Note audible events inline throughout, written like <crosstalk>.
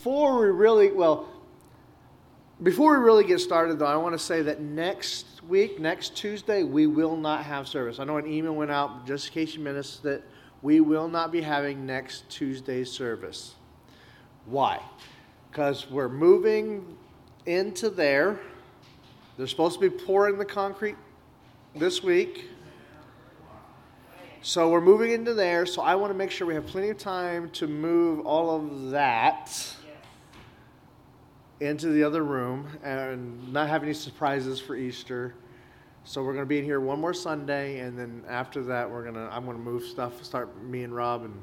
before we really, well, before we really get started, though, I want to say that next week, next Tuesday, we will not have service. I know an email went out just in case you missed that we will not be having next Tuesday's service. Why? Because we're moving into there. They're supposed to be pouring the concrete this week. So we're moving into there. So I want to make sure we have plenty of time to move all of that into the other room and not have any surprises for Easter. So we're going to be in here one more Sunday, and then after that, we're gonna I'm going to move stuff. Start me and Rob and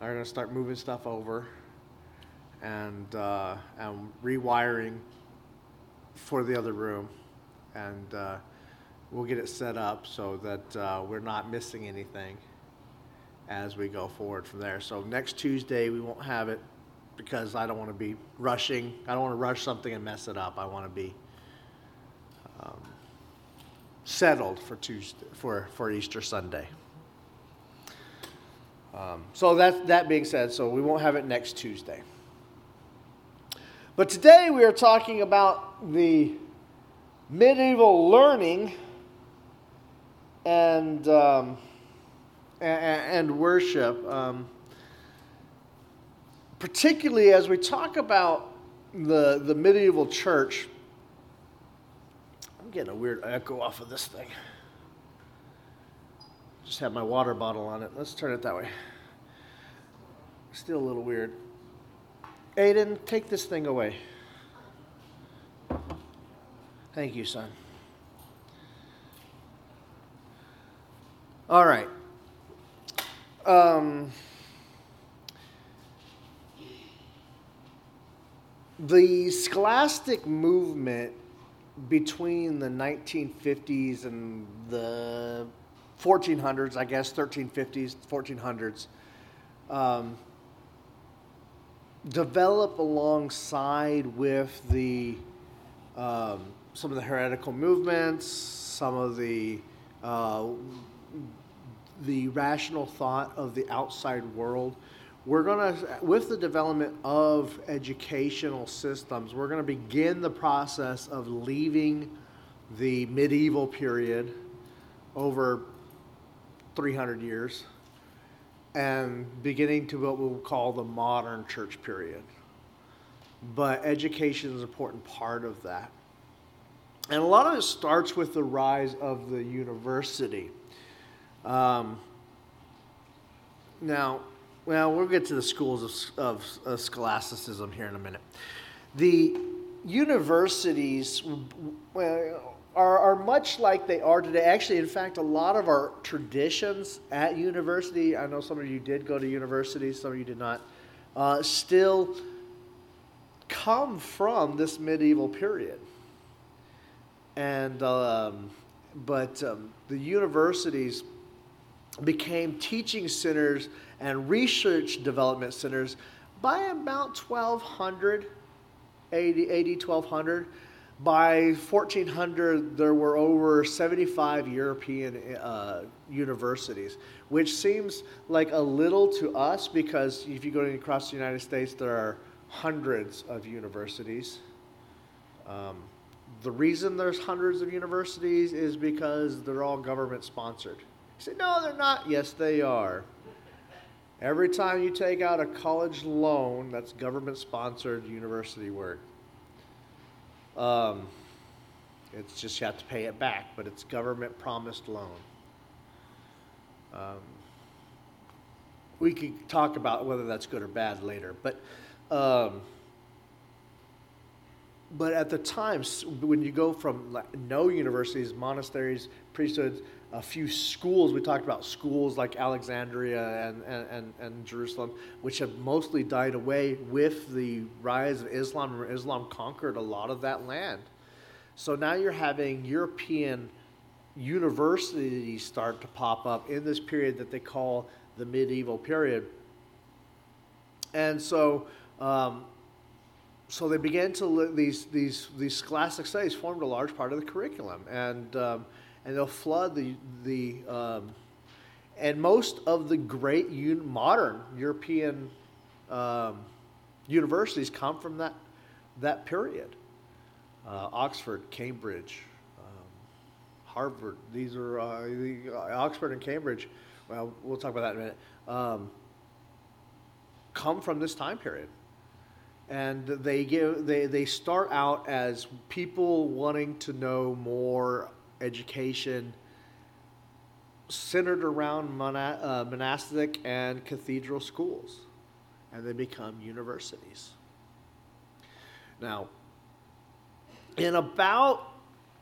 are going to start moving stuff over and uh, and rewiring for the other room, and uh, we'll get it set up so that uh, we're not missing anything as we go forward from there. So next Tuesday we won't have it because I don't want to be rushing. I don't want to rush something and mess it up. I want to be um, settled for Tuesday for, for Easter Sunday. Um, so that that being said, so we won't have it next Tuesday. But today we are talking about the medieval learning and um, and, and, worship. Um, particularly as we talk about the, the medieval church, I'm getting a weird echo off of this thing. Just have my water bottle on it. Let's turn it that way. Still a little weird. Aiden, take this thing away. Thank you, son. All right. Um, the scholastic movement between the 1950s and the 1400s, I guess, 1350s, 1400s, um, develop alongside with the um, some of the heretical movements, some of the uh, the rational thought of the outside world we're going to, with the development of educational systems, we're going to begin the process of leaving the medieval period over 300 years and beginning to what we'll call the modern church period. But education is an important part of that. And a lot of it starts with the rise of the university. Um, now, well, we'll get to the schools of, of, of scholasticism here in a minute. The universities well, are, are much like they are today. Actually, in fact, a lot of our traditions at university, I know some of you did go to university, some of you did not, uh, still come from this medieval period. And, um, but um, the universities became teaching centers and research development centers by about 1200 80, 80 1200 by 1400 there were over 75 european uh, universities which seems like a little to us because if you go across the united states there are hundreds of universities. Um, the reason there's hundreds of universities is because they're all government sponsored you say no they're not yes they are Every time you take out a college loan, that's government sponsored university work. Um, it's just you have to pay it back, but it's government promised loan. Um, we could talk about whether that's good or bad later, but um, but at the time when you go from no universities, monasteries, priesthoods, a few schools. We talked about schools like Alexandria and, and, and, Jerusalem, which have mostly died away with the rise of Islam. Islam conquered a lot of that land. So now you're having European universities start to pop up in this period that they call the medieval period. And so, um, so they began to these these these scholastic studies formed a large part of the curriculum, and um, and they'll flood the the um, and most of the great modern European um, universities come from that, that period. Uh, Oxford, Cambridge, um, Harvard, these are uh, the, uh, Oxford and Cambridge, well, we'll talk about that in a minute, um, come from this time period. And they, give, they, they start out as people wanting to know more education centered around uh, monastic and cathedral schools, and they become universities. Now, in about,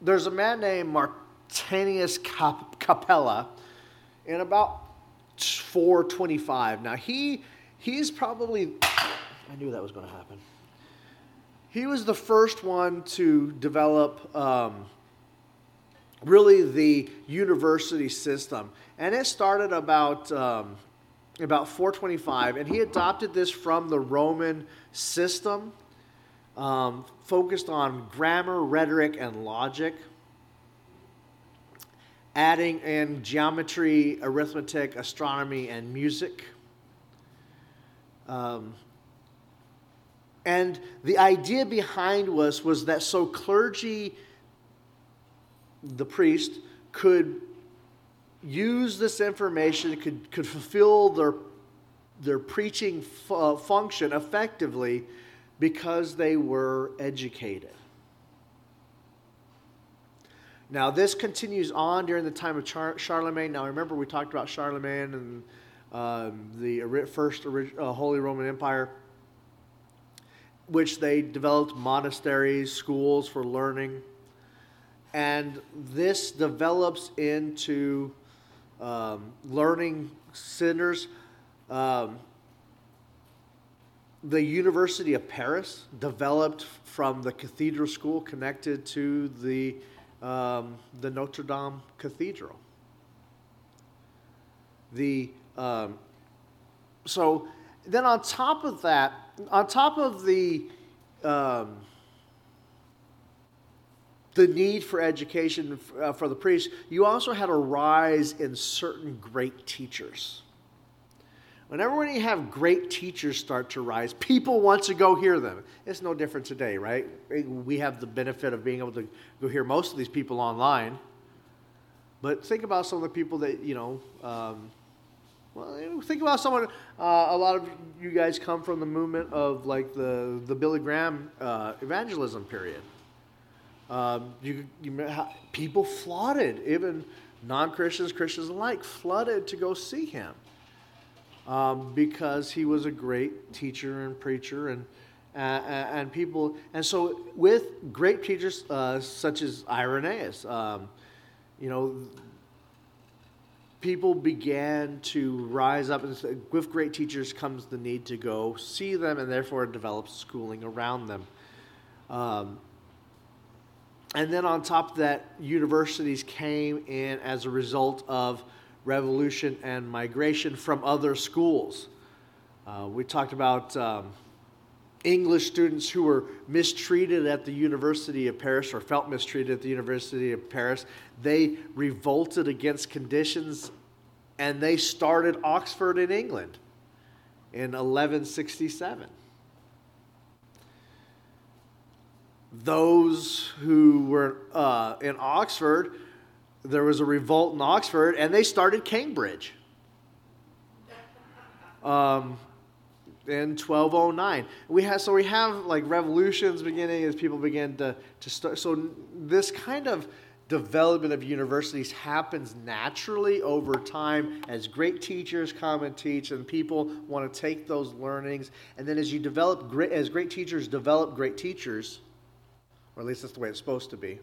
there's a man named Martianus Cap- Capella in about 425. Now, he, he's probably, I knew that was going to happen. He was the first one to develop um, really the university system. And it started about, um, about 425, and he adopted this from the Roman system, um, focused on grammar, rhetoric, and logic, adding in geometry, arithmetic, astronomy, and music. Um, and the idea behind was was that so clergy the priest could use this information, could, could fulfill their, their preaching f- uh, function effectively because they were educated. Now, this continues on during the time of Char- Charlemagne. Now, remember, we talked about Charlemagne and um, the first uh, Holy Roman Empire, which they developed monasteries, schools for learning and this develops into um, learning centers. Um, the University of Paris developed from the cathedral school connected to the, um, the Notre Dame Cathedral. The, um, so then on top of that, on top of the um, the need for education uh, for the priests, you also had a rise in certain great teachers. Whenever when you have great teachers start to rise, people want to go hear them. It's no different today, right? We have the benefit of being able to go hear most of these people online. But think about some of the people that, you know, um, well, think about someone, uh, a lot of you guys come from the movement of like the, the Billy Graham uh, evangelism period. Um, you, you, people flooded, even non Christians, Christians alike, flooded to go see him um, because he was a great teacher and preacher and. Uh, and people, and so with great teachers uh, such as Irenaeus, um, you know, people began to rise up, and with great teachers comes the need to go see them, and therefore develop schooling around them. Um, and then on top of that, universities came in as a result of revolution and migration from other schools. Uh, we talked about um, English students who were mistreated at the University of Paris or felt mistreated at the University of Paris. They revolted against conditions and they started Oxford in England in 1167. Those who were uh, in Oxford, there was a revolt in Oxford, and they started Cambridge um, in 1209. We have so we have like revolutions beginning as people begin to to start. So this kind of development of universities happens naturally over time as great teachers come and teach and people want to take those learnings and then as you develop great as great teachers develop great teachers or at least that's the way it's supposed to be.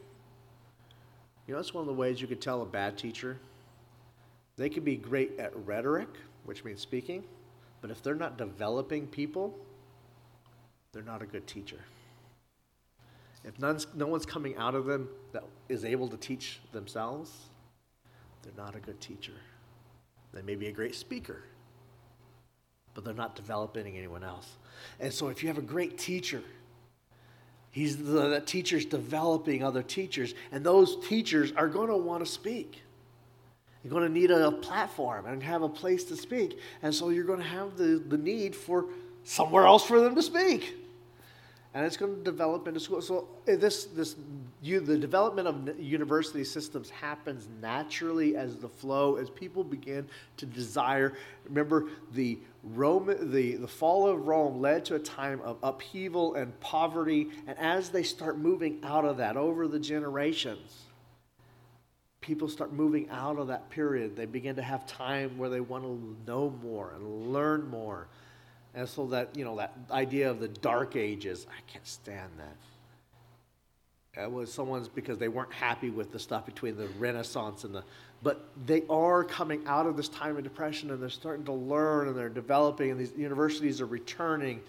You know, that's one of the ways you could tell a bad teacher. They could be great at rhetoric, which means speaking, but if they're not developing people, they're not a good teacher. If none's, no one's coming out of them that is able to teach themselves, they're not a good teacher. They may be a great speaker, but they're not developing anyone else. And so if you have a great teacher, He's the, the teacher's developing other teachers, and those teachers are going to want to speak. You're going to need a, platform and have a place to speak. And so you're going to have the, the need for somewhere else for them to speak. And it's going to develop into school. So eh, this, this, you, the development of university systems happens naturally as the flow, as people begin to desire. Remember, the Roman, the, the fall of Rome led to a time of upheaval and poverty. And as they start moving out of that over the generations, people start moving out of that period. They begin to have time where they want to know more and learn more and so that, you know, that idea of the dark ages, I can't stand that. It was someone's because they weren't happy with the stuff between the Renaissance and the, but they are coming out of this time of depression and they're starting to learn and they're developing and these universities are returning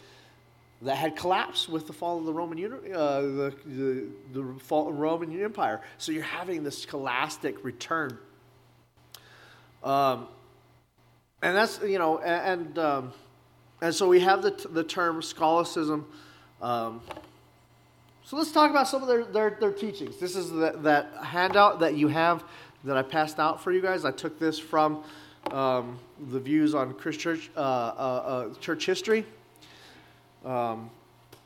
that had collapsed with the fall of the Roman uh, the, the, the fall of Roman Empire. So you're having this scholastic return. Um, and that's, you know, and, and um, and so we have the, the term scholasticism. Um, so let's talk about some of their, their, their teachings. This is the, that handout that you have that I passed out for you guys. I took this from um, the views on Christian church, uh, uh, uh, church history. Um,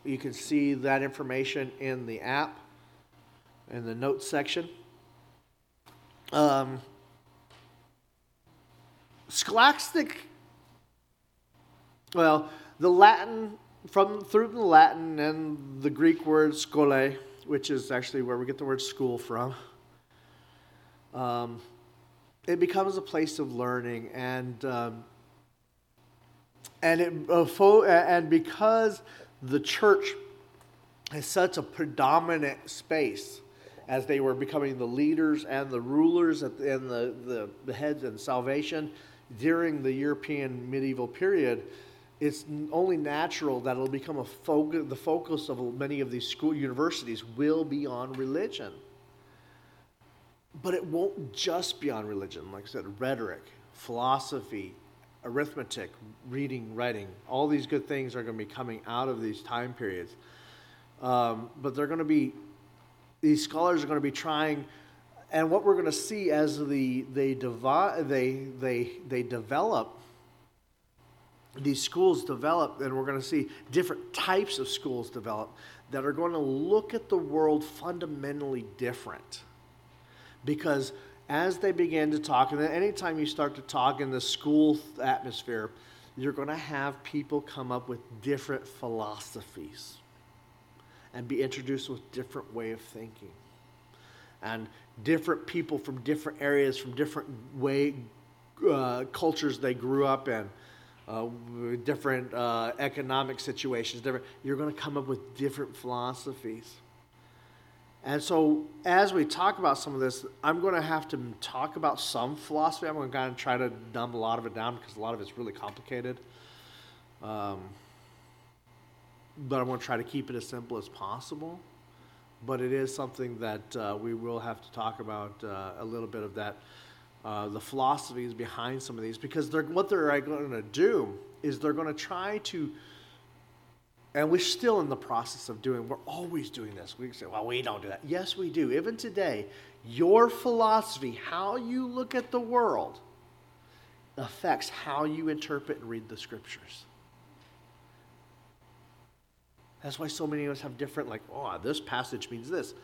you can see that information in the app, in the notes section. Um, scholastic well, the Latin, from through the Latin and the Greek word skole, which is actually where we get the word school from, um, it becomes a place of learning. And, um, and, it, uh, and because the church is such a predominant space, as they were becoming the leaders and the rulers and the, the, the heads in salvation during the European medieval period, it's only natural that it'll become a focus, the focus of many of these school universities will be on religion. But it won't just be on religion. Like I said, rhetoric, philosophy, arithmetic, reading, writing, all these good things are going to be coming out of these time periods. Um, but they're going to be, these scholars are going to be trying, and what we're going to see as the, they, divide, they, they, they develop these schools develop, and we're going to see different types of schools develop that are going to look at the world fundamentally different. Because as they begin to talk, and then anytime you start to talk in the school atmosphere, you're going to have people come up with different philosophies and be introduced with different way of thinking and different people from different areas from different way uh, cultures they grew up in uh, different uh, economic situations, different, you're going to come up with different philosophies. And so, as we talk about some of this, I'm going to have to talk about some philosophy. I'm going to kind of try to dumb a lot of it down because a lot of it's really complicated. Um, but I'm going to try to keep it as simple as possible. But it is something that uh, we will have to talk about uh, a little bit of that uh, the philosophies behind some of these because they're, what they're going to do is they're going to try to and we're still in the process of doing we're always doing this. We say well we don't do that. Yes we do. Even today your philosophy how you look at the world affects how you interpret and read the scriptures. That's why so many of us have different like oh this passage means this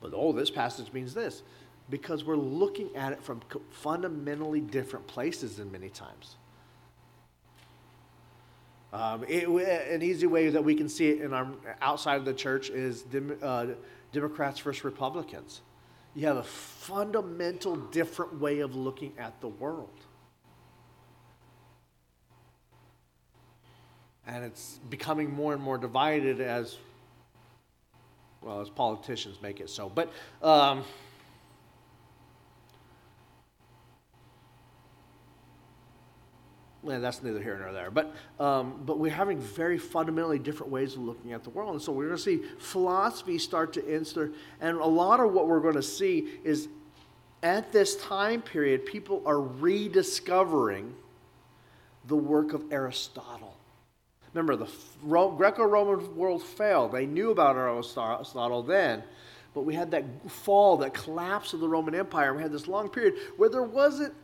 but oh this passage means this because we're looking at it from fundamentally different places in many times. Um, it, an easy way that we can see it in our outside of the church is dem, uh, Democrats versus Republicans. You have a fundamental different way of looking at the world. And it's becoming more and more divided as, well, as politicians make it so. But um, well, that's neither here nor there. But, um, but we're having very fundamentally different ways of looking at the world. And so we're going to see philosophy start to insert. And a lot of what we're going to see is at this time period, people are rediscovering the work of Aristotle. Remember, the Greco Roman world failed. They knew about Aristotle then, but we had that fall, that collapse of the Roman Empire. We had this long period where there wasn't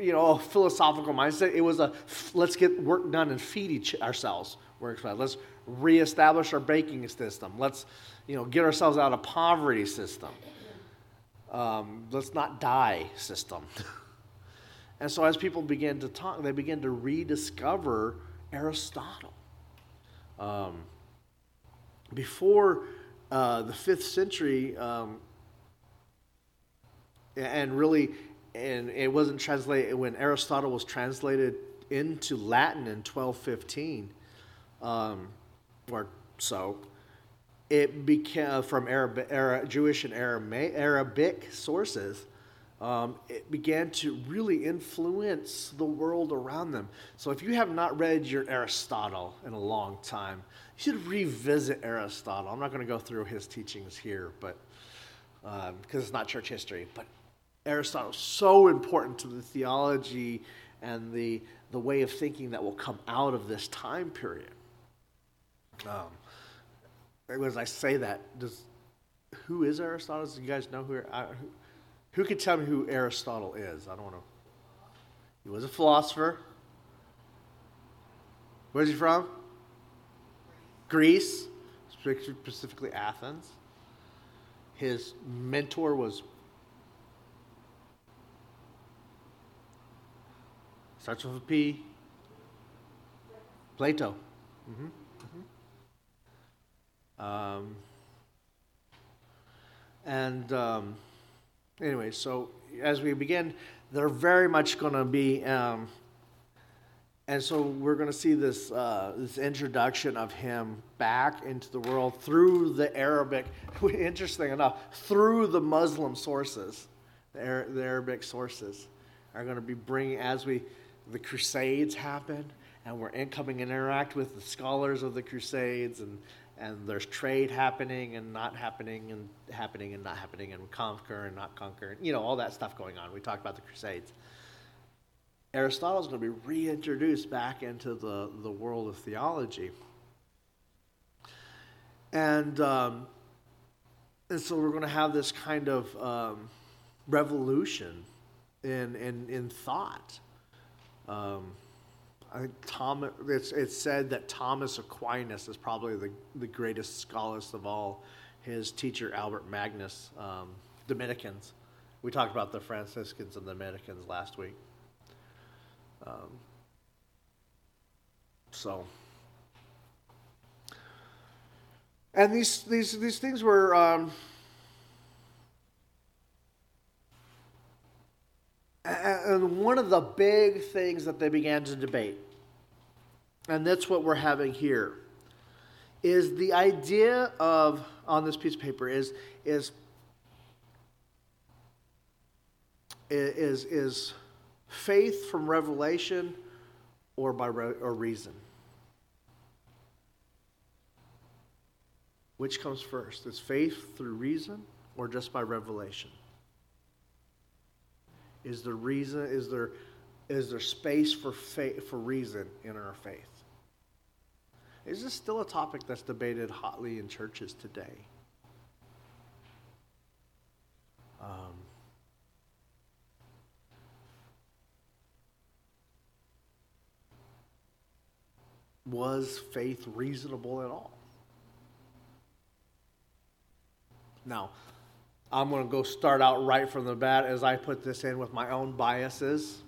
you know, philosophical mindset. It was a let's get work done and feed each ourselves. Let's reestablish our banking system. Let's, you know, get ourselves out of poverty system. Um, let's not die system. <laughs> and so as people begin to talk, they begin to rediscover Aristotle. Um, before uh, the fifth century, um, and really, and it wasn't translated when Aristotle was translated into Latin in 1215 um, or so. It became from Arab, Arab, Jewish and Aramaic, Arabic sources. Um, it began to really influence the world around them. So, if you have not read your Aristotle in a long time, you should revisit Aristotle. I'm not going to go through his teachings here, but because um, it's not church history. But Aristotle is so important to the theology and the the way of thinking that will come out of this time period. Um, as I say that, does who is Aristotle? Do you guys know who, uh, who? Who could tell me who Aristotle is? I don't want to. He was a philosopher. Where's he from? Greece, specifically Athens. His mentor was Starts with a P. Plato. Mm-hmm. Mm-hmm. Um, and um, anyway, so as we begin, they're very much going to be, um, and so we're going to see this uh, this introduction of him back into the world through the Arabic. <laughs> Interesting enough, through the Muslim sources, the, the Arabic sources are going to be bringing as we the Crusades happen, and we're in, coming and interact with the scholars of the Crusades, and, and there's trade happening and not happening, and happening and not happening, and conquer and not conquer, and, you know, all that stuff going on. We talked about the Crusades. Aristotle's going to be reintroduced back into the, the world of theology. And, um, and so we're going to have this kind of um, revolution in, in, in thought um, I think Thomas, it's, it's said that Thomas Aquinas is probably the, the greatest scholars of all. His teacher, Albert Magnus, um, Dominicans. We talked about the Franciscans and the Dominicans last week. Um, so, and these, these, these things were. And one of the big things that they began to debate, and that's what we're having here, is the idea of, on this piece of paper, is, is, is, is faith from revelation or by re- or reason? Which comes first? Is faith through reason or just by revelation? Is there reason? Is there is there space for faith, for reason in our faith? Is this still a topic that's debated hotly in churches today? Um, was faith reasonable at all? Now, I'm going to go start out right from the bat as I put this in with my own biases,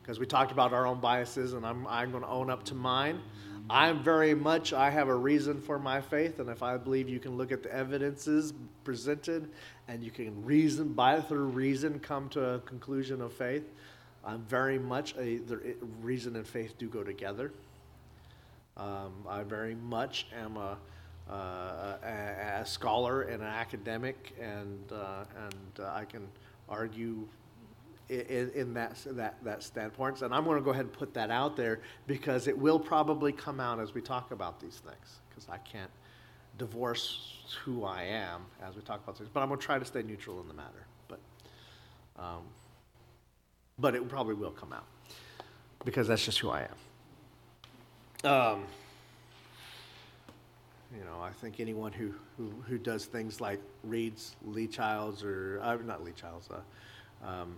because we talked about our own biases, and I'm, I'm going to own up to mine. I'm very much, I have a reason for my faith, and if I believe you can look at the evidences presented and you can reason, by through reason, come to a conclusion of faith, I'm very much a, the reason and faith do go together. Um, I very much am a, uh, a, a, scholar and an academic, and uh, and uh, I can argue in, in, that that that standpoint. And I'm going to go ahead and put that out there because it will probably come out as we talk about these things. Because I can't divorce who I am as we talk about things, but I'm going to try to stay neutral in the matter. But um, but it probably will come out because that's just who I am. Um, you know, I think anyone who, who, who does things like reads Lee Childs or, uh, not Lee Childs, uh, um,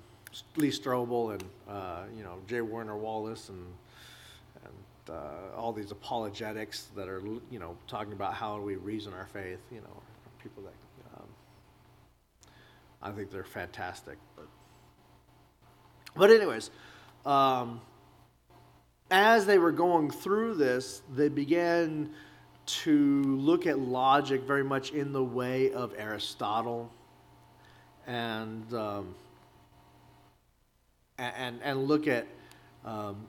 Lee Strobel and, uh, you know, J. Warner Wallace and, and uh, all these apologetics that are, you know, talking about how we reason our faith, you know, people that um, I think they're fantastic. But, but anyways, um, as they were going through this, they began to look at logic very much in the way of Aristotle and um, and and look at um,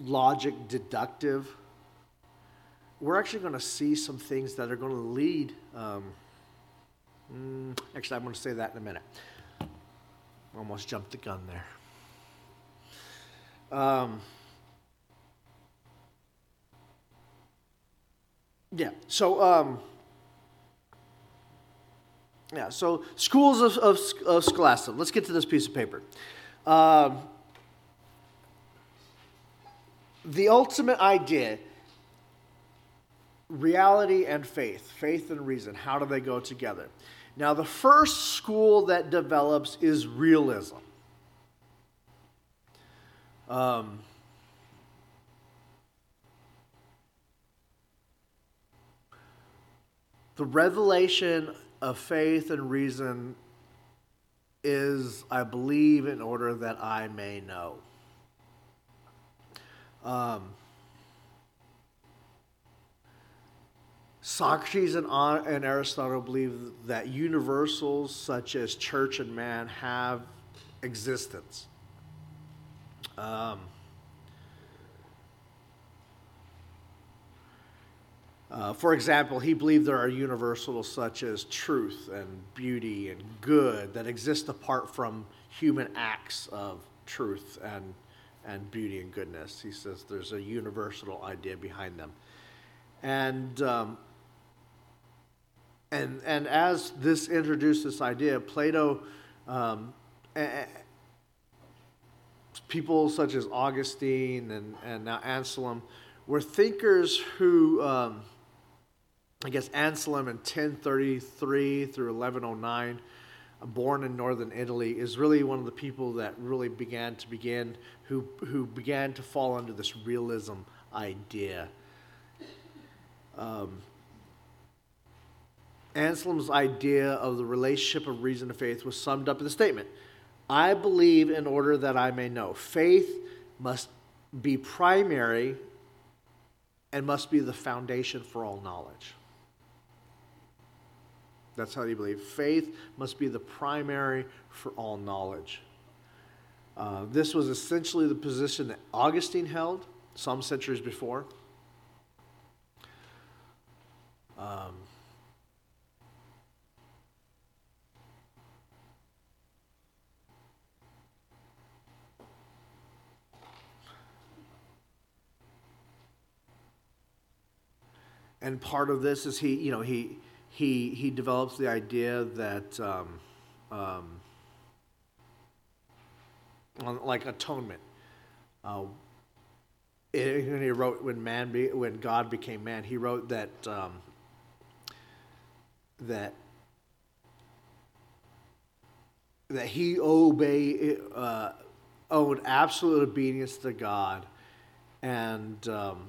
logic deductive. We're actually going to see some things that are going to lead. Um, mm, actually, I'm going to say that in a minute. Almost jumped the gun there. Um, yeah. So. Um, yeah, so schools of, of, of. Let's get to this piece of paper. Um, the ultimate idea reality and faith, faith and reason, how do they go together? Now, the first school that develops is realism. Um, the revelation of faith and reason is, I believe, in order that I may know. Um, Socrates and, and Aristotle believe that universals such as church and man have existence. Um, Uh, for example, he believed there are universals such as truth and beauty and good that exist apart from human acts of truth and, and beauty and goodness. He says there's a universal idea behind them. And, um, and, and as this introduced this idea, Plato, um, people such as Augustine and, and now Anselm were thinkers who. Um, I guess Anselm in 1033 through 1109, born in northern Italy, is really one of the people that really began to begin, who, who began to fall under this realism idea. Um, Anselm's idea of the relationship of reason to faith was summed up in the statement I believe in order that I may know. Faith must be primary and must be the foundation for all knowledge. That's how you believe. Faith must be the primary for all knowledge. Uh, this was essentially the position that Augustine held some centuries before. Um, and part of this is he, you know, he he, he develops the idea that, um, um, like atonement. Uh, and he wrote when man be, when God became man, he wrote that um, that that he obey uh, owed absolute obedience to God, and um,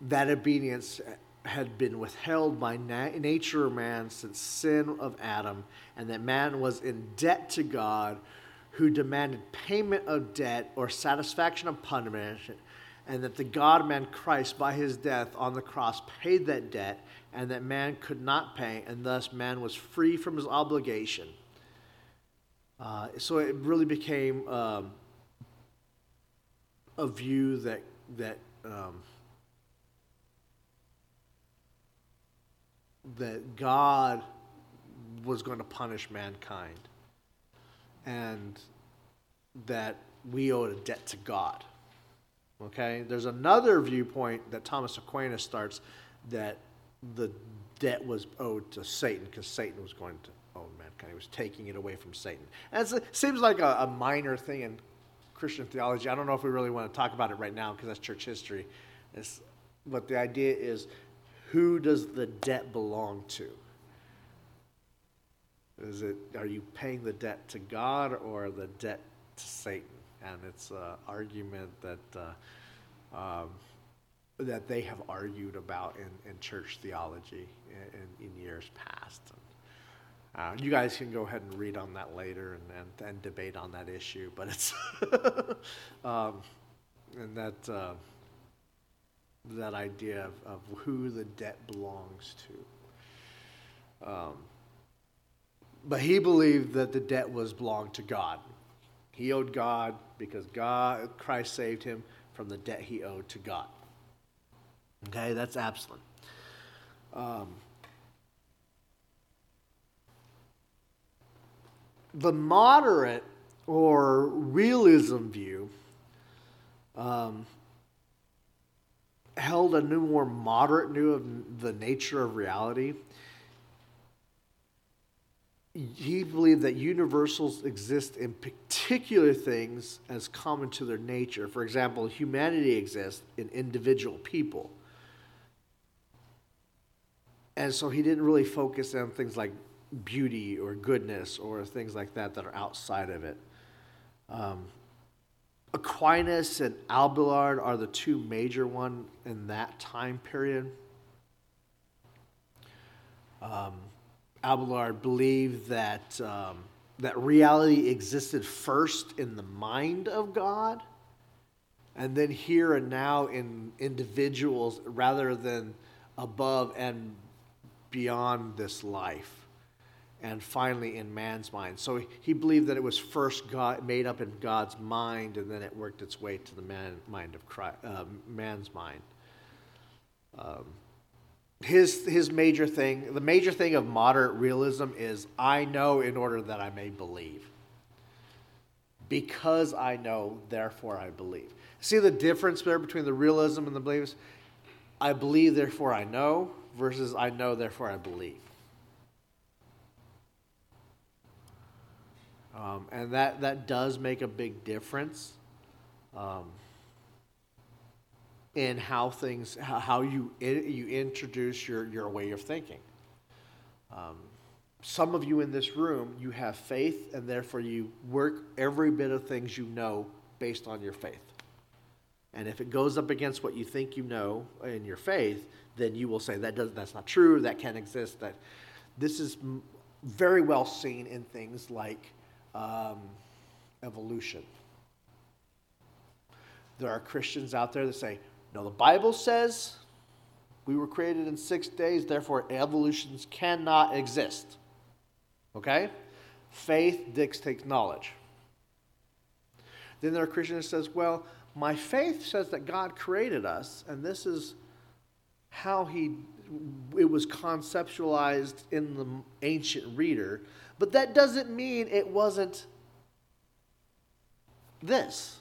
that obedience had been withheld by na- nature man since sin of Adam, and that man was in debt to God, who demanded payment of debt or satisfaction of punishment, and that the God man Christ, by his death on the cross, paid that debt, and that man could not pay, and thus man was free from his obligation. Uh, so it really became um, a view that that um, that God was going to punish mankind and that we owed a debt to God. Okay? There's another viewpoint that Thomas Aquinas starts that the debt was owed to Satan because Satan was going to own mankind. He was taking it away from Satan. And it seems like a, a, minor thing in Christian theology. I don't know if we really want to talk about it right now because that's church history. It's, but the idea is who does the debt belong to? Is it are you paying the debt to God or the debt to Satan. And it's an argument that, uh, um, that they have argued about in, in church theology in, in years past. And, uh, you guys can go ahead and read on that later and, and, and debate on that issue, but it's <laughs> um, and that uh, that idea of, of who the debt belongs to. Um, but he believed that the debt was belonged to God. He owed God because God, Christ saved him from the debt he owed to God. Okay, that's Absalom. Um, the moderate or realism view um, held a new, more moderate view of the nature of reality. He believed that universals exist in particular things as common to their nature. For example, humanity exists in individual people. And so he didn't really focus on things like beauty or goodness or things like that that are outside of it. Um, Aquinas and Abelard are the two major ones in that time period. Um, Abelard believed that, um, that reality existed first in the mind of God and then here and now in individuals rather than above and beyond this life and finally in man's mind. So he believed that it was first God, made up in God's mind, and then it worked its way to the man, mind of Christ, uh, man's mind. Um, his, his major thing, the major thing of moderate realism is I know in order that I may believe. Because I know, therefore I believe. See the difference there between the realism and the beliefs? I believe, therefore I know, versus I know, therefore I believe. Um, and that, that does make a big difference um, in how things, how you, you introduce your, your way of thinking. Um, some of you in this room, you have faith, and therefore you work every bit of things you know based on your faith. And if it goes up against what you think you know in your faith, then you will say that does, that's not true, that can't exist. That this is very well seen in things like um, evolution. There are Christians out there that say, no, the Bible says we were created in six days, therefore evolutions cannot exist. Okay? Faith dictates knowledge. Then there are Christians that says, well, my faith says that God created us, and this is how he it was conceptualized in the ancient reader but that doesn't mean it wasn't this.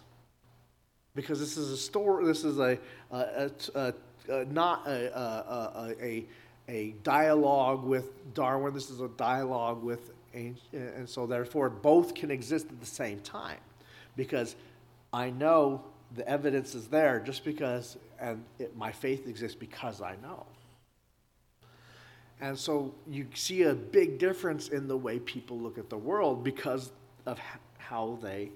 Because this is a story, this is a, a, a, a not a, a, a dialogue with Darwin, this is a dialogue with, and so therefore both can exist at the same time. Because I know the evidence is there just because, and it, my faith exists because I know. And so you see a big difference in the way people look at the world because of how they,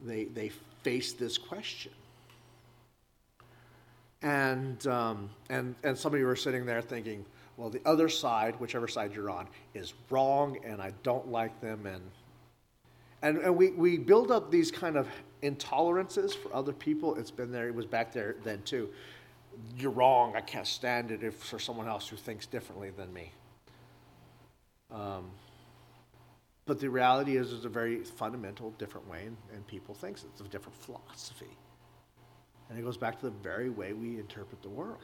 they, they face this question. And, um, and, and some of you are sitting there thinking, well, the other side, whichever side you're on, is wrong and I don't like them. And, and, and we, we build up these kind of intolerances for other people. It's been there, it was back there then too you're wrong. I can't stand it if for someone else who thinks differently than me. Um, but the reality is, there's a very fundamental, different way, and, people think it's a different philosophy. And it goes back to the very way we interpret the world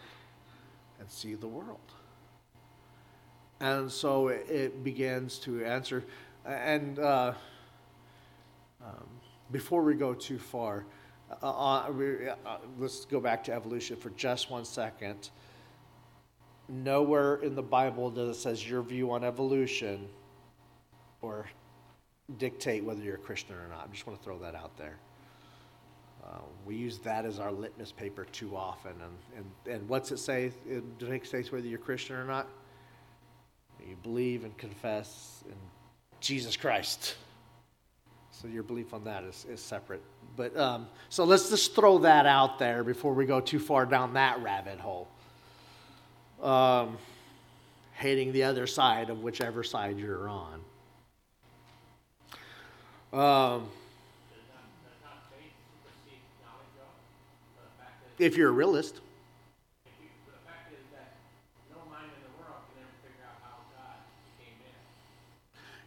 and see the world. And so it, it begins to answer. And uh, um, before we go too far, uh, uh, uh, let's go back to evolution for just one second. Nowhere in the Bible does it says your view on evolution or dictate whether you're a Christian or not. I just want to throw that out there. Uh, we use that as our litmus paper too often. And, and, and what's it say? It dictates whether you're Christian or not. You believe and confess in Jesus Christ. So your belief on that is, is separate. But um, so let's just throw that out there before we go too far down that rabbit hole. Um, hating the other side of whichever side you're on. Um, if you're a realist.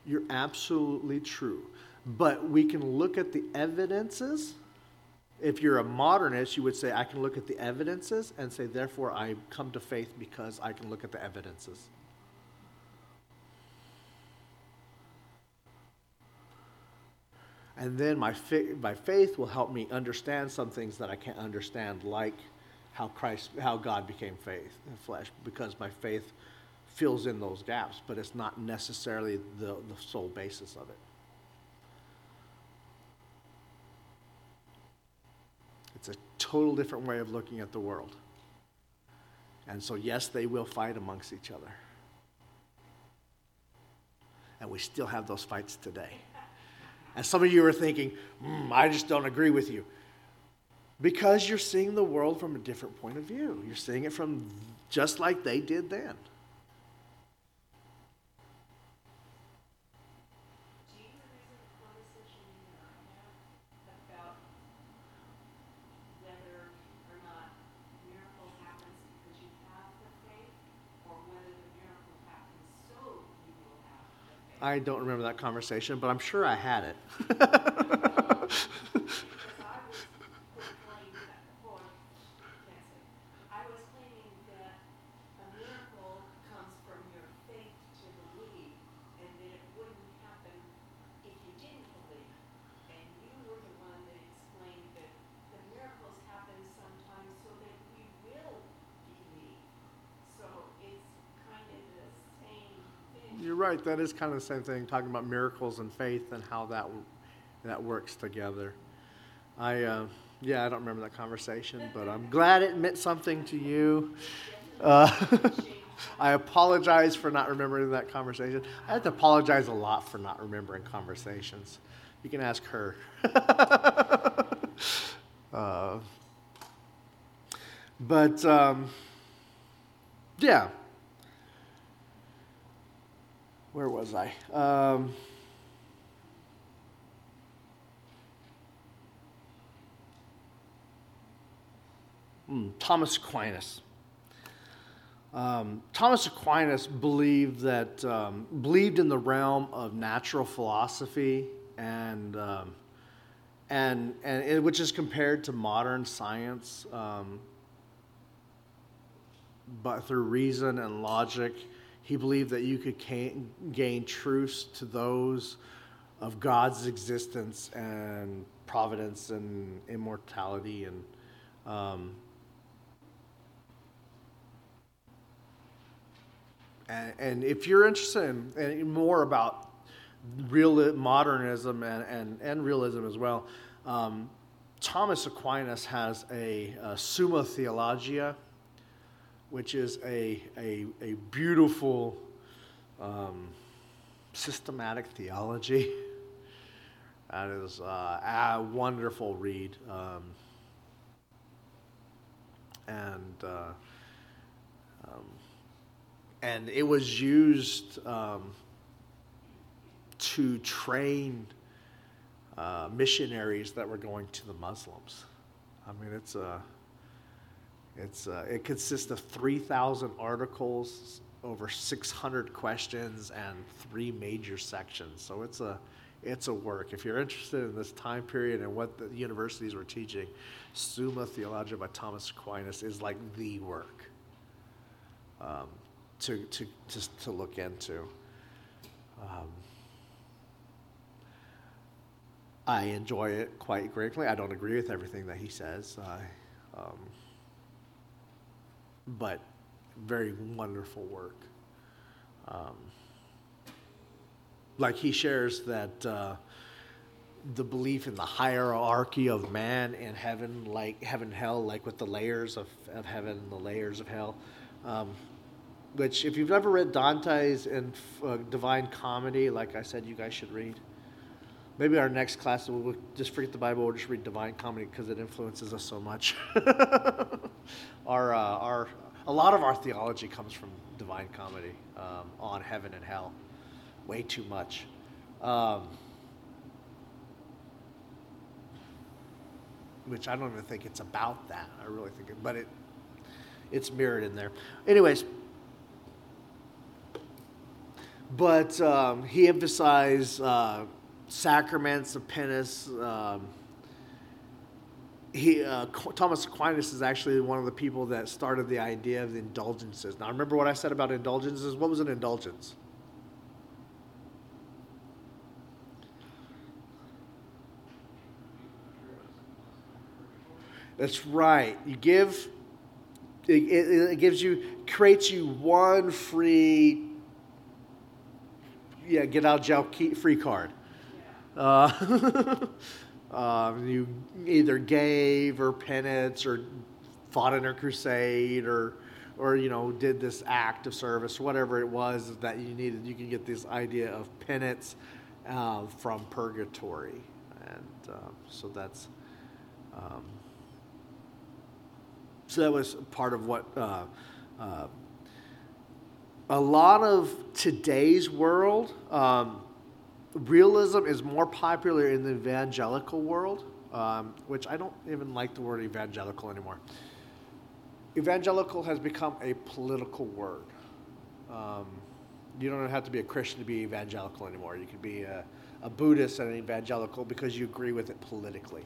You're absolutely true. But we can look at the evidences. If you're a modernist, you would say, I can look at the evidences and say, therefore, I come to faith because I can look at the evidences. And then my, fi- my faith will help me understand some things that I can't understand, like how Christ, how God became faith, in flesh, because my faith fills in those gaps, but it's not necessarily the, the sole basis of it. It's a total different way of looking at the world. And so, yes, they will fight amongst each other. And we still have those fights today. And some of you are thinking, mm, I just don't agree with you. Because you're seeing the world from a different point of view. You're seeing it from just like they did then. I don't remember that conversation, but I'm sure I had it. <laughs> right. That is kind of the same thing, talking about miracles and faith and how that that works together. I uh, yeah, I don't remember that conversation, but I'm glad it meant something to you. Uh, <laughs> I apologize for not remembering that conversation. I have to apologize a lot for not remembering conversations. You can ask her. <laughs> uh, but um, yeah, where was I? Um, hmm, Thomas Aquinas. Um, Thomas Aquinas believed that um, believed in the realm of natural philosophy and um, and and it, which is compared to modern science, um, but through reason and logic he believed that you could gain truths to those of God's existence and providence and immortality and um, and, and, if you're interested in, in, more about real modernism and, and, and realism as well, um, Thomas Aquinas has a, a Summa Theologia which is a, a, a beautiful um, systematic theology. <laughs> That is uh, a wonderful read. Um, and uh, um, and it was used um, to train uh, missionaries that were going to the Muslims. I mean, it's a it's, uh, it consists of 3,000 articles, over 600 questions, and three major sections. So it's a, it's a work. If you're interested in this time period and what the universities were teaching, Summa Theologia by Thomas Aquinas is like the work um, to, to, to, to look into. Um, I enjoy it quite greatly. I don't agree with everything that he says. Um, but very wonderful work. Um, like he shares that uh, the belief in the hierarchy of man and heaven, like heaven, hell, like with the layers of, of heaven and the layers of hell. Um, which, if you've ever read Dante's in uh, Divine Comedy, like I said, you guys should read. Maybe our next class we'll just forget the Bible. We'll just read Divine Comedy because it influences us so much. <laughs> our uh, our a lot of our theology comes from Divine Comedy um, on heaven and hell. Way too much. Um, which I don't even think it's about that. I really think it, but it it's mirrored in there. Anyways, but um, he emphasized uh, sacraments of penance. Um, he, uh, Thomas Aquinas is actually one of the people that started the idea of the indulgences. Now, remember what I said about indulgences? What was an indulgence? That's right. You give, it, it, it gives you, creates you one free yeah, get out jail free card. Uh, uh, <laughs> you either gave or penance or fought in a crusade or or you know did this act of service whatever it was that you needed you can get this idea of penance uh, from purgatory. And uh, so that's um, so that was part of what uh, uh, a lot of today's world, um, realism is more popular in the evangelical world, um, which I don't even like the word evangelical anymore. Evangelical has become a political word. Um, you don't have to be a Christian to be evangelical anymore. You can be a, a Buddhist and an evangelical because you agree with it politically.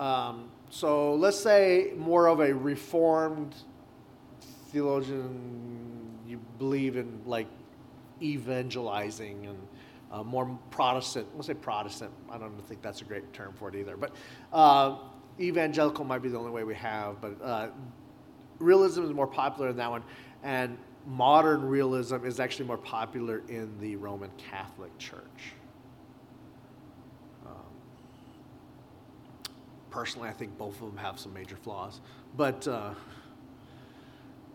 Um, so let's say more of a reformed theologian you believe in like evangelizing and uh, more Protestant. We'll say Protestant. I don't think that's a great term for it either. But uh, evangelical might be the only way we have. But uh, realism is more popular in that one, and modern realism is actually more popular in the Roman Catholic Church. Um, personally, I think both of them have some major flaws, but. Uh,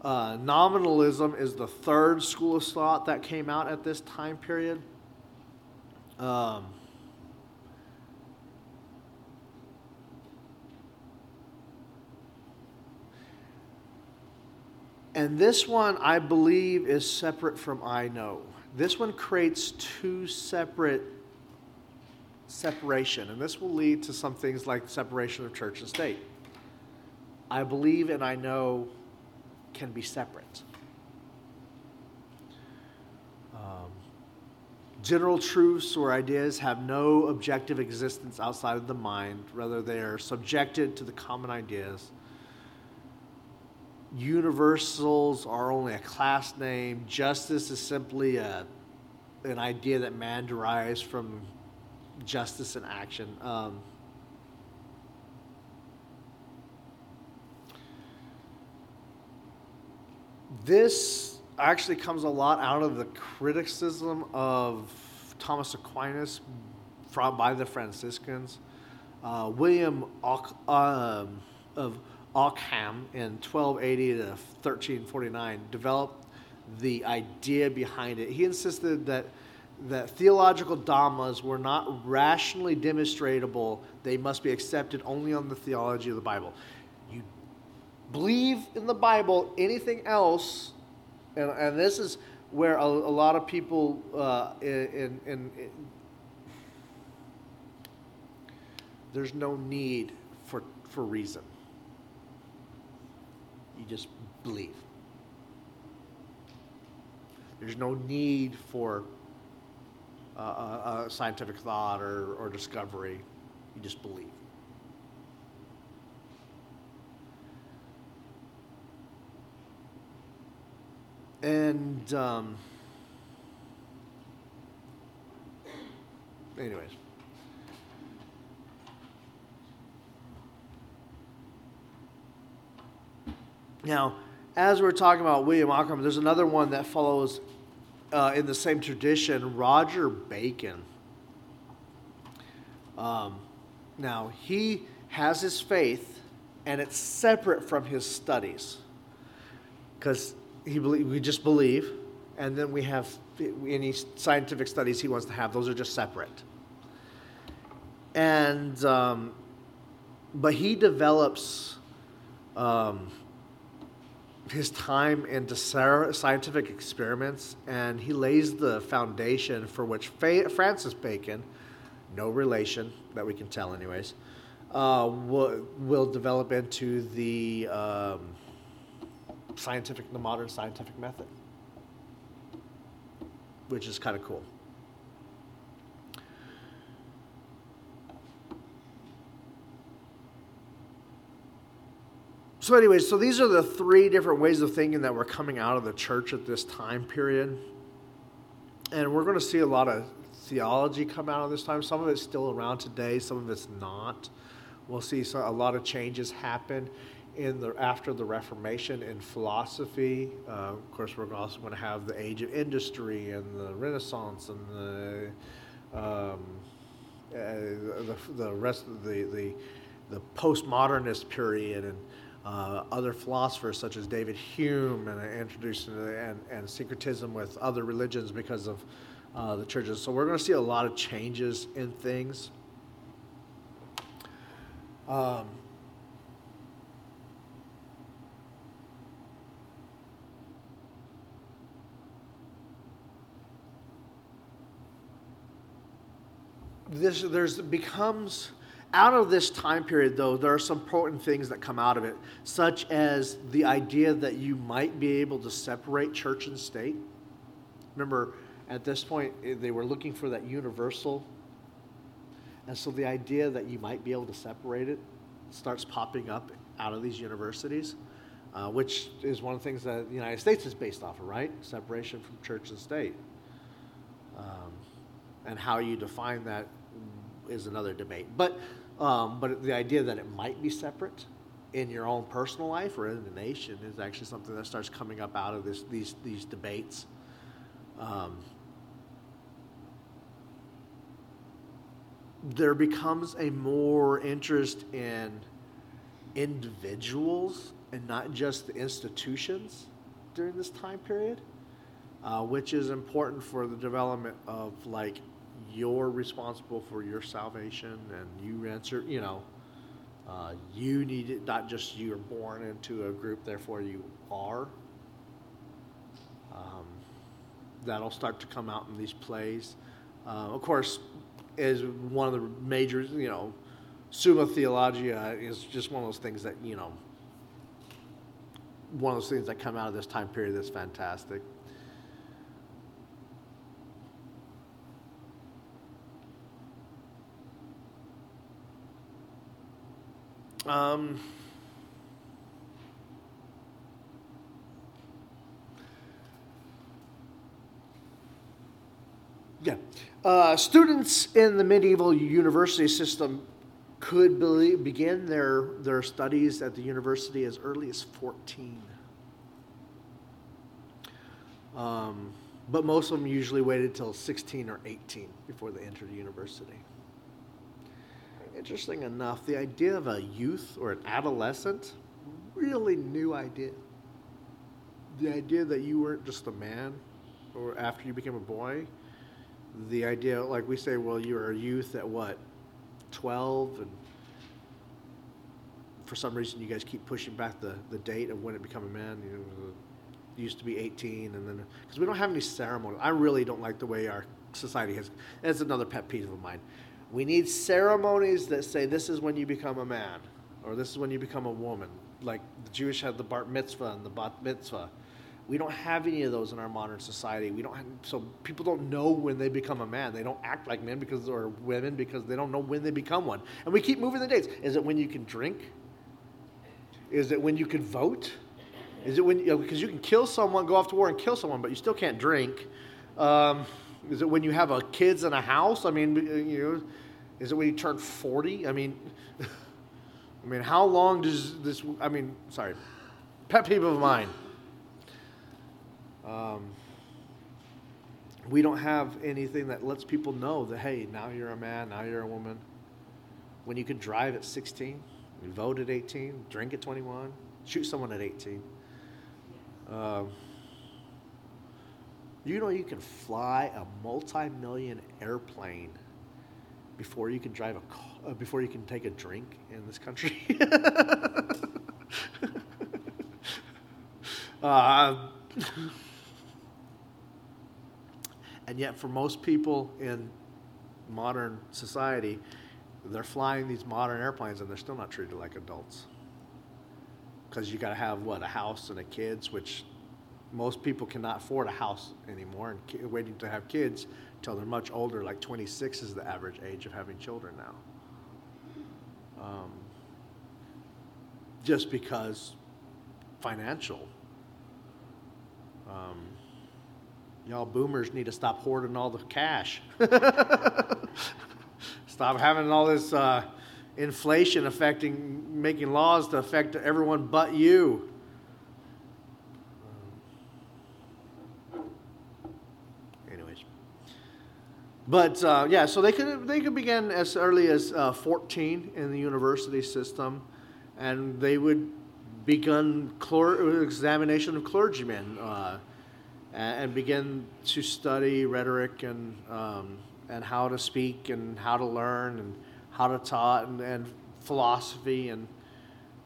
uh, nominalism is the third school of thought that came out at this time period. Um, and this one, I believe, is separate from I know. This one creates two separate separation, and this will lead to some things like separation of church and state. I believe and I know can be separate. General truths or ideas have no objective existence outside of the mind, rather, they are subjected to the common ideas. Universals are only a class name. Justice is simply a, an idea that man derives from justice and action. Um, this actually comes a lot out of the criticism of Thomas Aquinas from, by the Franciscans. Uh, William um, of Ockham in 1280 to 1349 developed the idea behind it. He insisted that that theological dogmas were not rationally demonstrable; they must be accepted only on the theology of the Bible You believe in the Bible, anything else, and, and this is where a, a lot of people uh, in, in, in, there's no need for, for reason. You just believe. There's no need for uh, scientific thought or, or discovery. You just believe. And um, anyways. Now, as we're talking about William Ockham, there's another one that follows uh, in the same tradition, Roger Bacon. Um, now, he has his faith, and it's separate from his studies. Because he believe, we just believe, and then we have any scientific studies he wants to have. Those are just separate. and um, but he develops um, his time into scientific experiments, and he lays the foundation for which Francis Bacon, no relation that we can tell, anyways, uh, will, will develop into the um, scientific, the modern scientific method, which is kind of cool. So, anyways, so these are the three different ways of thinking that were coming out of the church at this time period. And we're going to see a lot of theology come out of this time. Some of it's still around today, some of it's not. We'll see a lot of changes happen in the after the Reformation in philosophy. Uh, of course, we're also going to have the age of industry and the Renaissance and the um, uh, the, the rest of the the, the postmodernist period and uh, other philosophers such as David Hume and introduced and, and syncretism with other religions because of uh, the churches. So we're going to see a lot of changes in things. Um, this there's becomes out of this time period, though, there are some important things that come out of it, such as the idea that you might be able to separate church and state. Remember, at this point, eh, they were looking for that universal. And so the idea that you might be able to separate it starts popping up out of these universities, uh, which is one of the things that the United States is based off of, right? Separation from church and state. Um, and how you define that is another debate. But, um, but the idea that it might be separate in your own personal life or in the nation is actually something that starts coming up out of this, these, these debates. Um, there becomes a more interest in individuals and not just the institutions during this time period, uh, which is important for the development of like you're responsible for your salvation and you answer, you know, uh, you need it, not just you are born into a group, therefore you are. Um, that'll start to come out in these plays. Uh, of course, is one of the major, you know, Summa Theologia is just one of those things that, you know, one of those things that come out of this time period that's fantastic. Um, yeah. Uh, students in the medieval university system could be, begin their, their studies at the university as early as 14. Um, but most of them usually waited until 16 or 18 before they entered the university interesting enough, the idea of a youth or an adolescent, really new idea. The idea that you weren't just a man, or after you became a boy, the idea, like we say, well, you were a youth at what, 12, and for some reason you guys keep pushing back the, the date of when it became a man. You know, used to be 18, and then because we don't have any ceremony. I really don't like the way our society has. That's another pet peeve of mine. We need ceremonies that say this is when you become a man or this is when you become a woman. Like the Jewish had the bar mitzvah and the bat mitzvah. We don't have any of those in our modern society. We don't have, so people don't know when they become a man. They don't act like men because or women because they don't know when they become one. And we keep moving the dates. Is it when you can drink? Is it when you can vote? Is it when you know, because you can kill someone, go off to war and kill someone, but you still can't drink? Um, is it when you have a kids in a house? I mean, you know, is it when you turn 40? I mean, <laughs> I mean, how long does this, I mean, sorry, pet peeve of mine. Um, we don't have anything that lets people know that, hey, now you're a man, now you're a woman. When you can drive at 16, you vote at 18, drink at 21, shoot someone at 18. Um, you know, you can fly a multi million airplane before you can drive a car, uh, before you can take a drink in this country. uh, <laughs> and yet, for most people in modern society, they're flying these modern airplanes and they're still not treated like adults. Because you got to have what a house and a kids, which most people cannot afford a house anymore, and ki- waiting to have kids till they're much older. Like 26 is the average age of having children now. Um, just because financial. Um, y'all boomers need to stop hoarding all the cash. <laughs> stop having all this uh, inflation affecting, making laws to affect everyone but you. anyways. But uh, yeah, so they could they could begin as early as uh, 14 in the university system, and they would begin examination of clergymen uh, and, and begin to study rhetoric and um, and how to speak and how to learn and how to taught and, and philosophy and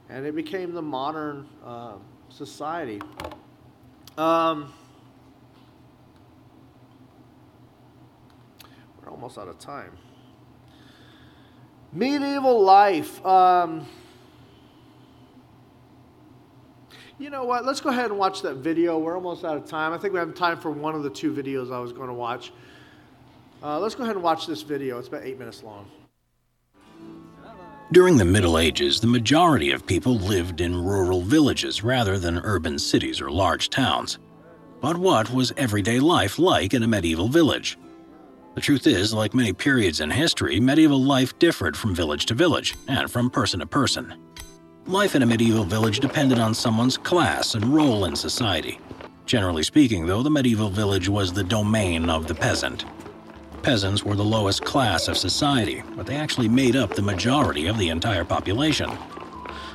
and it became the modern uh, society. Um, almost out of time. Medieval life. Um, you know what? Let's go ahead and watch that video. We're almost out of time. I think we have time for one of the two videos I was going to watch. Uh, let's go ahead and watch this video. It's about eight minutes long. During the Middle Ages, the majority of people lived in rural villages rather than urban cities or large towns. But what was everyday life like in a medieval village? The truth is, like many periods in history, medieval life differed from village to village and from person to person. Life in a medieval village depended on someone's class and role in society. Generally speaking, though, the medieval village was the domain of the peasant. Peasants were the lowest class of society, but they actually made up the majority of the entire population.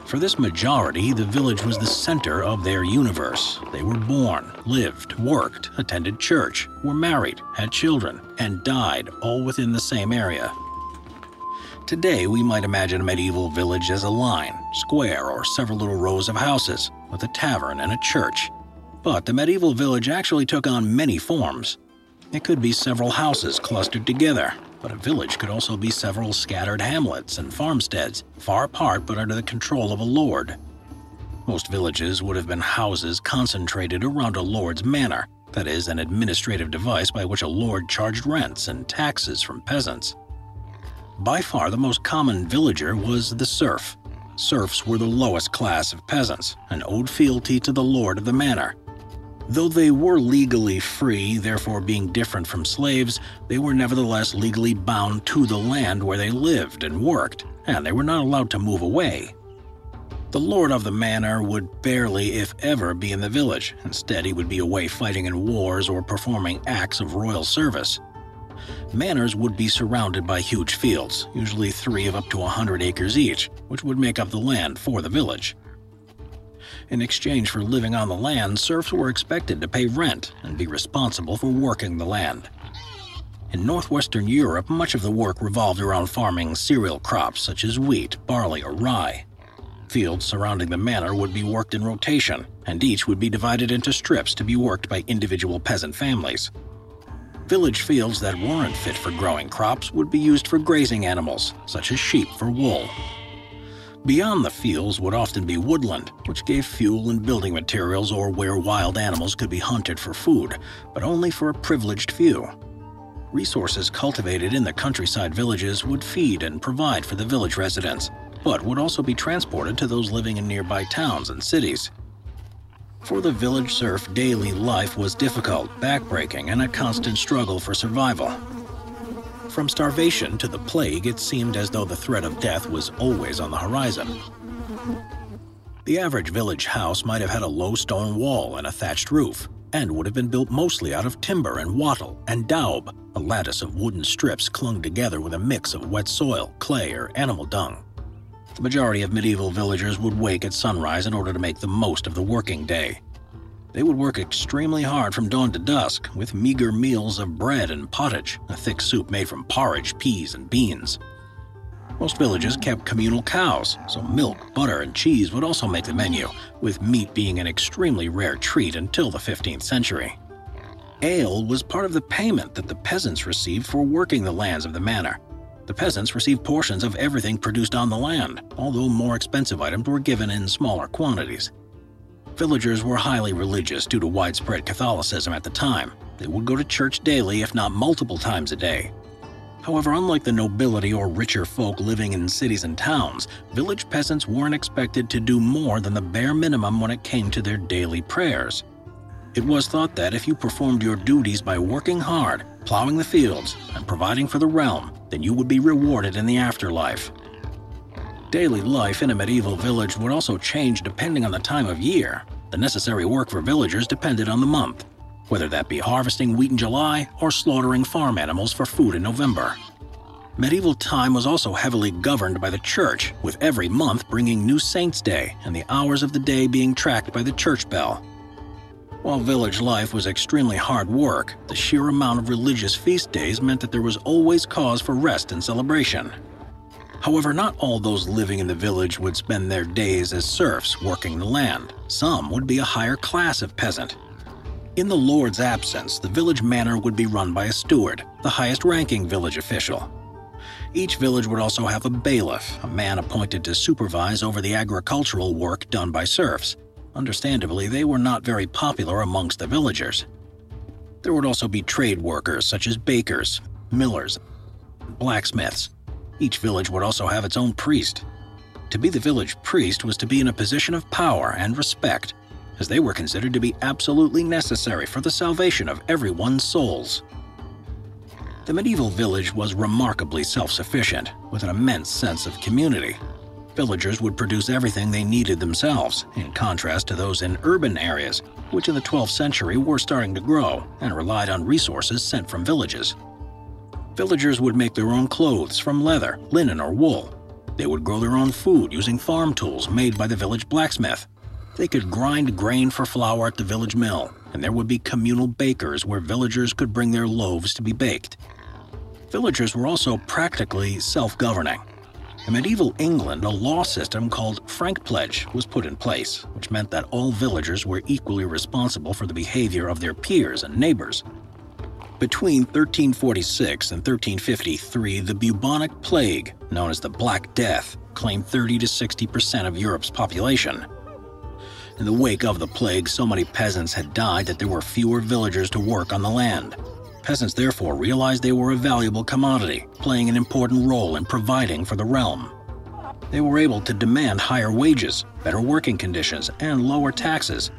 For this majority, the village was the center of their universe. They were born, lived, worked, attended church, were married, had children, and died all within the same area. Today, we might imagine a medieval village as a line, square, or several little rows of houses, with a tavern and a church. But the medieval village actually took on many forms. It could be several houses clustered together, but a village could also be several scattered hamlets and farmsteads, far apart but under the control of a lord. Most villages would have been houses concentrated around a lord's manor, that is, an administrative device by which a lord charged rents and taxes from peasants. By far the most common villager was the serf. Serfs were the lowest class of peasants and owed fealty to the lord of the manor. Though they were legally free, therefore being different from slaves, they were nevertheless legally bound to the land where they lived and worked, and they were not allowed to move away. The lord of the manor would barely, if ever, be in the village. Instead, he would be away fighting in wars or performing acts of royal service. Manors would be surrounded by huge fields, usually three of up to a hundred acres each, which would make up the land for the village. In exchange for living on the land, serfs were expected to pay rent and be responsible for working the land. In northwestern Europe, much of the work revolved around farming cereal crops such as wheat, barley, or rye. Fields surrounding the manor would be worked in rotation, and each would be divided into strips to be worked by individual peasant families. Village fields that weren't fit for growing crops would be used for grazing animals, such as sheep for wool. Beyond the fields would often be woodland, which gave fuel and building materials or where wild animals could be hunted for food, but only for a privileged few. Resources cultivated in the countryside villages would feed and provide for the village residents, but would also be transported to those living in nearby towns and cities. For the village serf, daily life was difficult, backbreaking, and a constant struggle for survival. From starvation to the plague, it seemed as though the threat of death was always on the horizon. The average village house might have had a low stone wall and a thatched roof, and would have been built mostly out of timber and wattle and daub, a lattice of wooden strips clung together with a mix of wet soil, clay, or animal dung. The majority of medieval villagers would wake at sunrise in order to make the most of the working day. They would work extremely hard from dawn to dusk with meager meals of bread and pottage, a thick soup made from porridge, peas, and beans. Most villages kept communal cows, so milk, butter, and cheese would also make the menu, with meat being an extremely rare treat until the 15th century. Ale was part of the payment that the peasants received for working the lands of the manor. The peasants received portions of everything produced on the land, although more expensive items were given in smaller quantities. Villagers were highly religious due to widespread Catholicism at the time. They would go to church daily, if not multiple times a day, However, unlike the nobility or richer folk living in cities and towns, village peasants weren't expected to do more than the bare minimum when it came to their daily prayers. It was thought that if you performed your duties by working hard, plowing the fields, and providing for the realm, then you would be rewarded in the afterlife. Daily life in a medieval village would also change depending on the time of year. The necessary work for villagers depended on the month whether that be harvesting wheat in July or slaughtering farm animals for food in November. Medieval time was also heavily governed by the church, with every month bringing New Saints' Day and the hours of the day being tracked by the church bell. While village life was extremely hard work, the sheer amount of religious feast days meant that there was always cause for rest and celebration. However, not all those living in the village would spend their days as serfs working the land. Some would be a higher class of peasant, in the Lord's absence, the village manor would be run by a steward, the highest ranking village official. Each village would also have a bailiff, a man appointed to supervise over the agricultural work done by serfs. Understandably, they were not very popular amongst the villagers. There would also be trade workers such as bakers, millers, blacksmiths. Each village would also have its own priest. To be the village priest was to be in a position of power and respect as they were considered to be absolutely necessary for the salvation of everyone's souls. The medieval village was remarkably self sufficient, with an immense sense of community. Villagers would produce everything they needed themselves, in contrast to those in urban areas, which in the 12th century were starting to grow and relied on resources sent from villages. Villagers would make their own clothes from leather, linen, or wool. They would grow their own food using farm tools made by the village blacksmith they could grind grain for flour at the village mill, and there would be communal bakers where villagers could bring their loaves to be baked. Villagers were also practically self governing. In medieval England, a law system called frank pledge was put in place, which meant that all villagers were equally responsible for the behavior of their peers and neighbors. Between 1346 and 1353, the bubonic plague, known as the Black Death, claimed 30 to 60 percent of Europe's population. In the wake of the plague, so many peasants had died that there were fewer villagers to work on the land. Peasants therefore realized they were a valuable commodity, playing an important role in providing for the realm. They were able to demand higher wages, better working conditions, and lower taxes.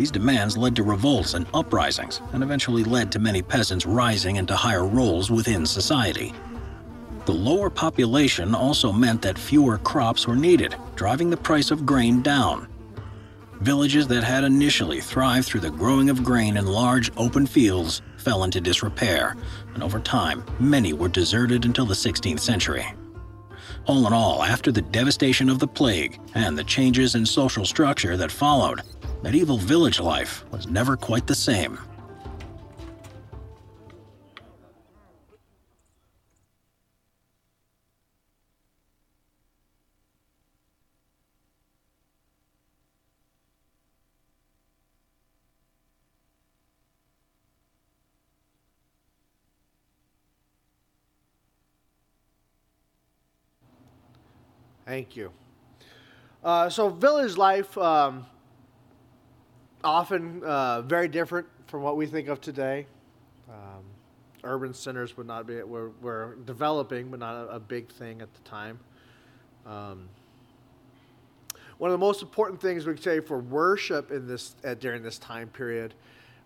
These demands led to revolts and uprisings, and eventually led to many peasants rising into higher roles within society. The lower population also meant that fewer crops were needed, driving the price of grain down. Villages that had initially thrived through the growing of grain in large open fields fell into disrepair, and over time, many were deserted until the 16th century. All in all, after the devastation of the plague and the changes in social structure that followed, medieval village life was never quite the same. Thank you. Uh, so village life, um, often uh, very different from what we think of today. Um, urban centers would not be were, were developing, but not a, a big thing at the time. Um, one of the most important things we could say for worship in this during this time period,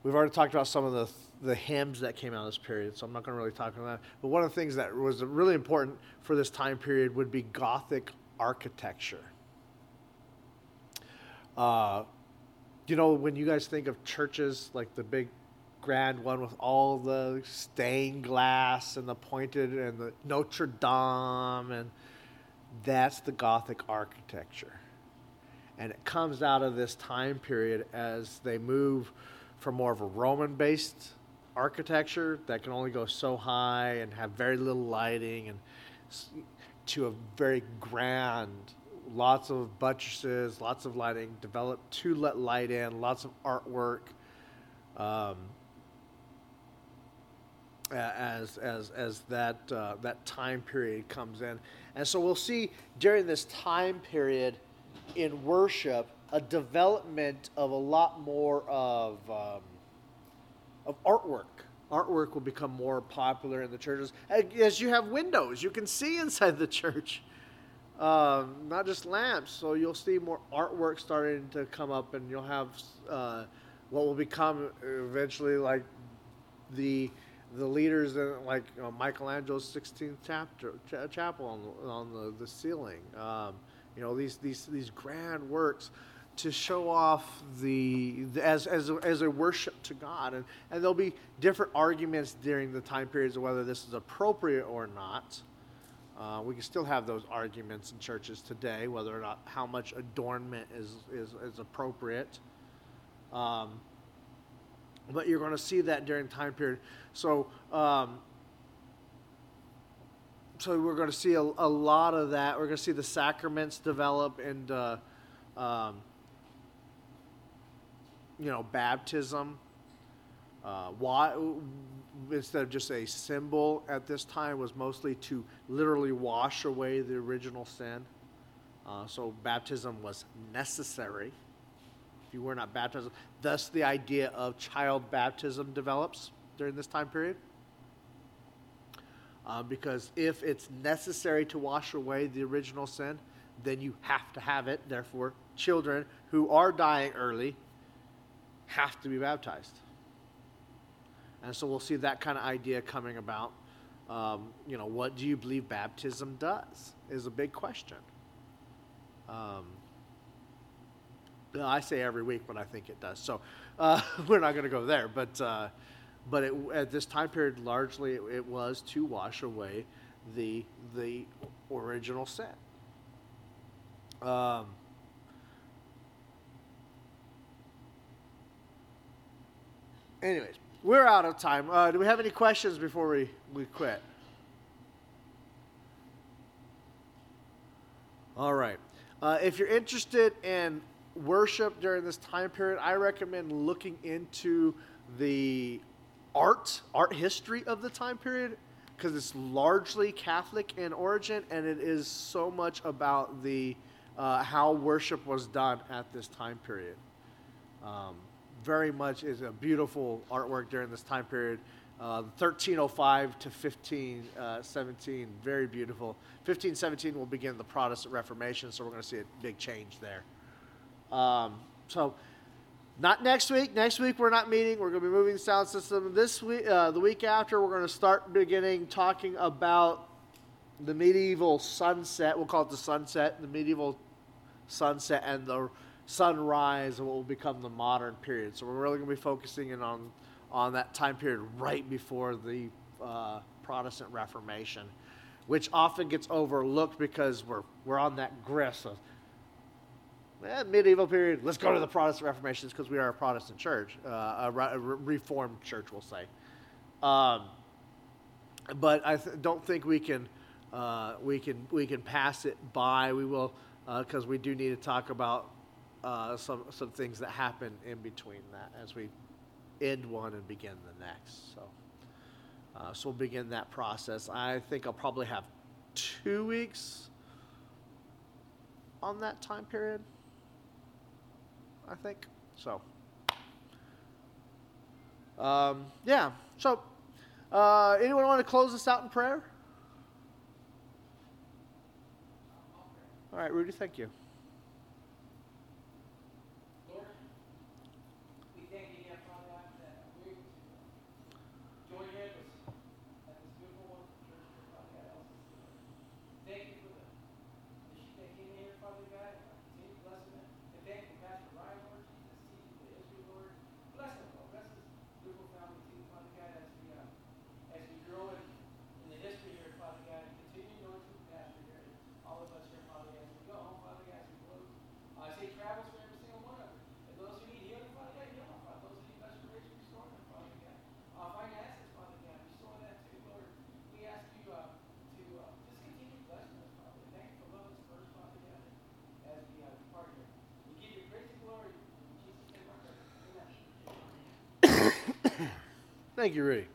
we've already talked about some of the the hymns that came out of this period, so I'm not going to really talk about that. But one of the things that was really important for this time period would be Gothic architecture. Uh, you know, when you guys think of churches like the big grand one with all the stained glass and the pointed and the Notre Dame, and that's the Gothic architecture. And it comes out of this time period as they move from more of a Roman based architecture that can only go so high and have very little lighting and to a very grand lots of buttresses lots of lighting developed to let light in lots of artwork um, as as as that uh, that time period comes in and so we'll see during this time period in worship a development of a lot more of um, of artwork. Artwork will become more popular in the churches as you have windows. You can see inside the church, um, not just lamps. So you'll see more artwork starting to come up, and you'll have uh, what will become eventually like the the leaders in like you know, Michelangelo's Sistine chapter, ch- chapel on the, on the, the ceiling. Um, you know these these these grand works to show off the, the, as, as, a, as a worship to God. And, and there'll be different arguments during the time periods of whether this is appropriate or not. Uh, we can still have those arguments in churches today, whether or not how much adornment is, is, is appropriate. Um, but you're going to see that during time period. So, um, so we're going to see a, a, lot of that. We're going to see the sacraments develop and uh, um, you know, baptism. Uh, why, instead of just a symbol at this time, was mostly to literally wash away the original sin. Uh, so baptism was necessary. If you were not baptized, thus the idea of child baptism develops during this time period. Uh, because if it's necessary to wash away the original sin, then you have to have it. Therefore, children who are dying early have to be baptized. And so we'll see that kind of idea coming about. Um, you know, what do you believe baptism does is a big question. Um, I say every week, but I think it does. So uh, <laughs> we're not going to go there. But uh, but it, at this time period, largely it, it, was to wash away the the original sin. Um, Anyways, we're out of time. Uh, do we have any questions before we, we quit? All right. Uh, if you're interested in worship during this time period, I recommend looking into the art, art history of the time period, because it's largely Catholic in origin, and it is so much about the uh, how worship was done at this time period. Um, very much is a beautiful artwork during this time period. Uh, 1305 to 1517, uh, very beautiful. 1517 will begin the Protestant Reformation, so we're going to see a big change there. Um, so, not next week. Next week we're not meeting. We're going to be moving the sound system. This week, uh, the week after, we're going to start beginning talking about the medieval sunset. We'll call it the sunset, the medieval sunset, and the sunrise and what will become the modern period. So we're really going to be focusing in on on that time period right before the uh, Protestant Reformation, which often gets overlooked because we're we're on that grist of eh, medieval period. Let's go to the Protestant Reformation because we are a Protestant church, uh, a, a, Reformed church, we'll say. Um, but I th- don't think we can uh, we can we can pass it by. We will because uh, we do need to talk about uh, some some things that happen in between that as we end one and begin the next. So, uh, so we'll begin that process. I think I'll probably have two weeks on that time period. I think so. Um, yeah. So, uh, anyone want to close this out in prayer? All right, Rudy. Thank you. Thank you, Rudy.